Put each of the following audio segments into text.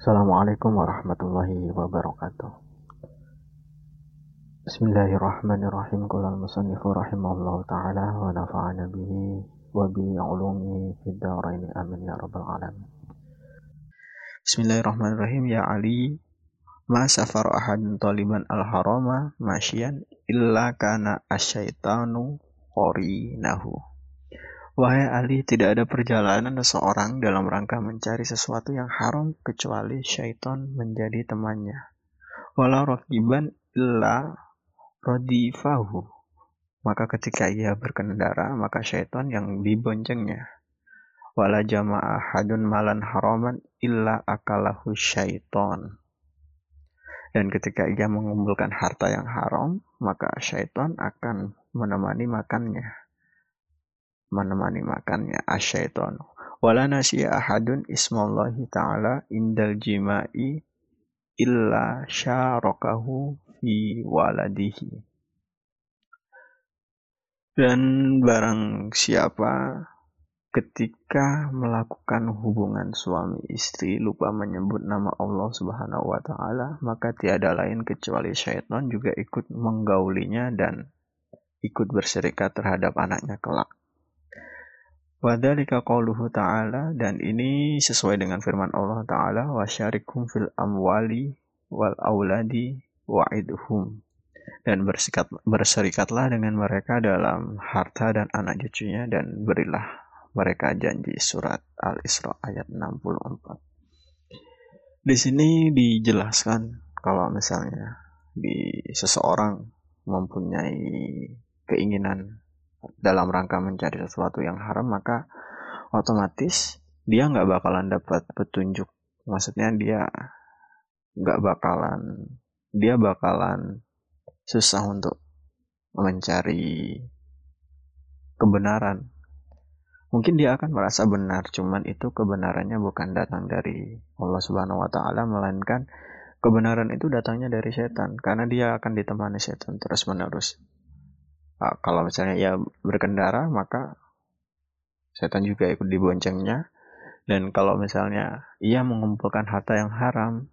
Assalamualaikum warahmatullahi wabarakatuh. Bismillahirrahmanirrahim. Qala al-musannifu rahimahullahu taala wa nafa'ana bihi wa bi ulumihi fid dharain amin ya rabbal alamin. Bismillahirrahmanirrahim ya Ali ma safar ahadun taliban al-harama masyian illa kana asyaitanu qarinahu. Wahai Ali, tidak ada perjalanan seseorang dalam rangka mencari sesuatu yang haram kecuali syaitan menjadi temannya. Walau rakiban illa rodifahu. Maka ketika ia berkendara, maka syaitan yang diboncengnya. Wala jama'a hadun malan haraman illa akalahu syaitan. Dan ketika ia mengumpulkan harta yang haram, maka syaitan akan menemani makannya. Menemani makannya asyaitan. Wala nasiya ahadun ismallahi ta'ala indal jima'i illa syarakahu fi waladihi. Dan barang siapa ketika melakukan hubungan suami istri lupa menyebut nama Allah Subhanahu wa taala, maka tiada lain kecuali syaitan juga ikut menggaulinya dan ikut berserikat terhadap anaknya kelak. Wadhalika qauluhu ta'ala dan ini sesuai dengan firman Allah ta'ala wasyarikum fil amwali wal auladi wa'idhum dan bersikat, berserikatlah dengan mereka dalam harta dan anak cucunya dan berilah mereka janji surat Al-Isra ayat 64. Di sini dijelaskan kalau misalnya di seseorang mempunyai keinginan dalam rangka mencari sesuatu yang haram maka otomatis dia nggak bakalan dapat petunjuk. Maksudnya dia nggak bakalan dia bakalan susah untuk mencari kebenaran. Mungkin dia akan merasa benar cuman itu kebenarannya bukan datang dari Allah Subhanahu wa taala melainkan kebenaran itu datangnya dari setan karena dia akan ditemani setan terus nah, kalau misalnya ia berkendara maka setan juga ikut diboncengnya. Dan kalau misalnya ia mengumpulkan harta yang haram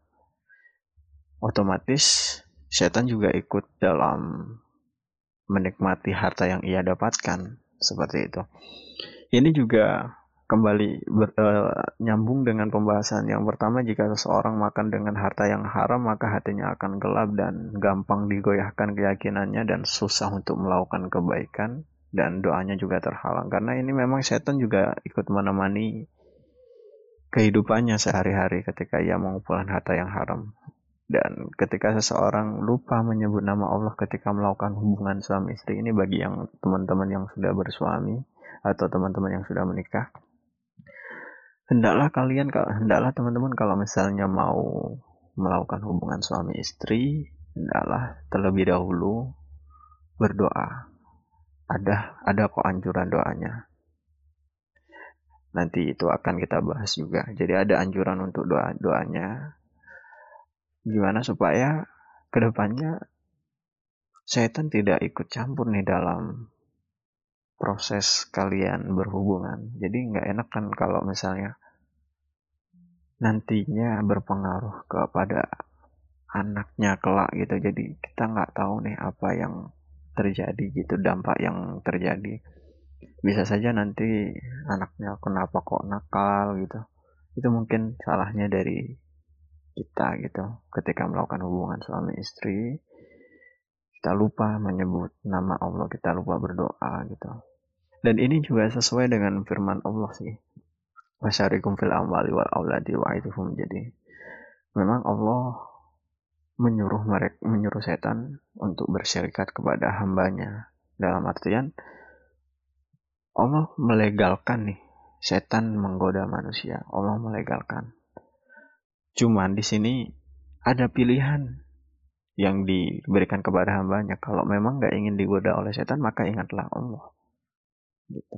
otomatis setan juga ikut dalam menikmati harta yang ia dapatkan. Seperti itu. Ini juga kembali ber, uh, nyambung dengan pembahasan yang pertama jika seseorang makan dengan harta yang haram maka hatinya akan gelap dan gampang digoyahkan keyakinannya dan susah untuk melakukan kebaikan dan doanya juga terhalang. Karena ini memang setan juga ikut menemani kehidupannya sehari-hari ketika ia mengumpulkan harta yang haram. Dan ketika seseorang lupa menyebut nama Allah ketika melakukan hubungan suami istri ini bagi yang teman-teman yang sudah bersuami atau teman-teman yang sudah menikah hendaklah kalian hendaklah teman-teman kalau misalnya mau melakukan hubungan suami istri hendaklah terlebih dahulu berdoa. Ada ada kok anjuran doanya. Nanti itu akan kita bahas juga. Jadi ada anjuran untuk doa doanya. Gimana supaya ke depannya setan tidak ikut campur nih dalam proses kalian berhubungan. Jadi nggak enak kan kalau misalnya nantinya berpengaruh kepada anaknya kelak gitu. Jadi kita nggak tahu nih apa yang terjadi gitu, dampak yang terjadi. Bisa saja nanti anaknya kenapa kok nakal gitu. Itu mungkin salahnya dari kita gitu ketika melakukan hubungan suami istri kita lupa menyebut nama Allah, kita lupa berdoa gitu. Dan ini juga sesuai dengan firman Allah sih. Wasyarikum fil amwali wal auladi wa idhum. Jadi memang Allah menyuruh mereka menyuruh setan untuk bersyarikat kepada hambanya. Dalam artian Allah melegalkan nih setan menggoda manusia. Allah melegalkan. Cuman di sini ada pilihan yang diberikan kepada hambanya. Kalau memang nggak ingin digoda oleh setan, maka ingatlah Allah. Gitu.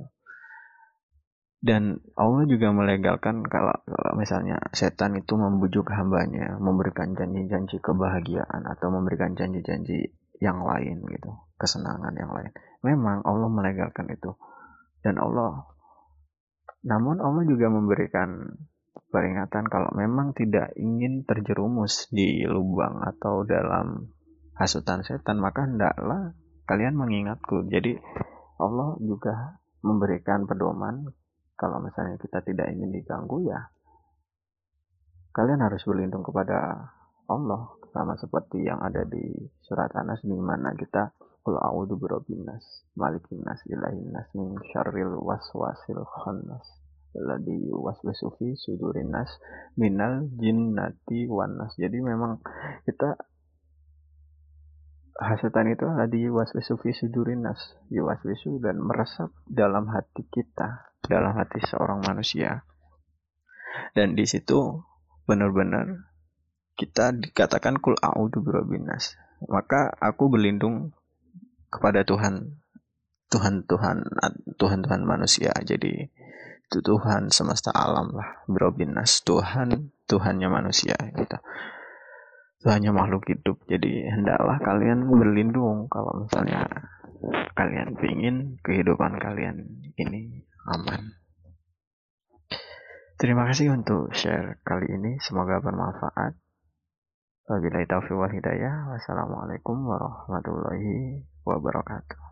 Dan Allah juga melegalkan kalau, kalau misalnya setan itu membujuk hambanya, memberikan janji-janji kebahagiaan atau memberikan janji-janji yang lain gitu, kesenangan yang lain. Memang Allah melegalkan itu. Dan Allah namun Allah juga memberikan peringatan kalau memang tidak ingin terjerumus di lubang atau dalam hasutan setan maka hendaklah kalian mengingatku jadi Allah juga memberikan pedoman kalau misalnya kita tidak ingin diganggu ya kalian harus berlindung kepada Allah sama seperti yang ada di surat Anas di mana kita Qul a'udzu birabbin nas, malikin nas, min syarril waswasil khannas. Alladzi yuwaswisu fi sudurin nas minal jinnati wan nas. Jadi memang kita hasatan itu adalah di waswisu fi sudurin nas, yuwaswisu dan meresap dalam hati kita, dalam hati seorang manusia. Dan di situ benar-benar kita dikatakan kul a'udzu birabbinnas. Maka aku berlindung kepada Tuhan Tuhan Tuhan Tuhan Tuhan manusia. Jadi itu Tuhan semesta alam lah, birabbinnas, Tuhan Tuhannya manusia gitu. Tuhannya makhluk hidup. Jadi hendaklah kalian berlindung kalau misalnya kalian ingin kehidupan kalian ini aman. Terima kasih untuk share kali ini. Semoga bermanfaat. Wabillahi taufiq wal hidayah. Wassalamualaikum warahmatullahi wabarakatuh.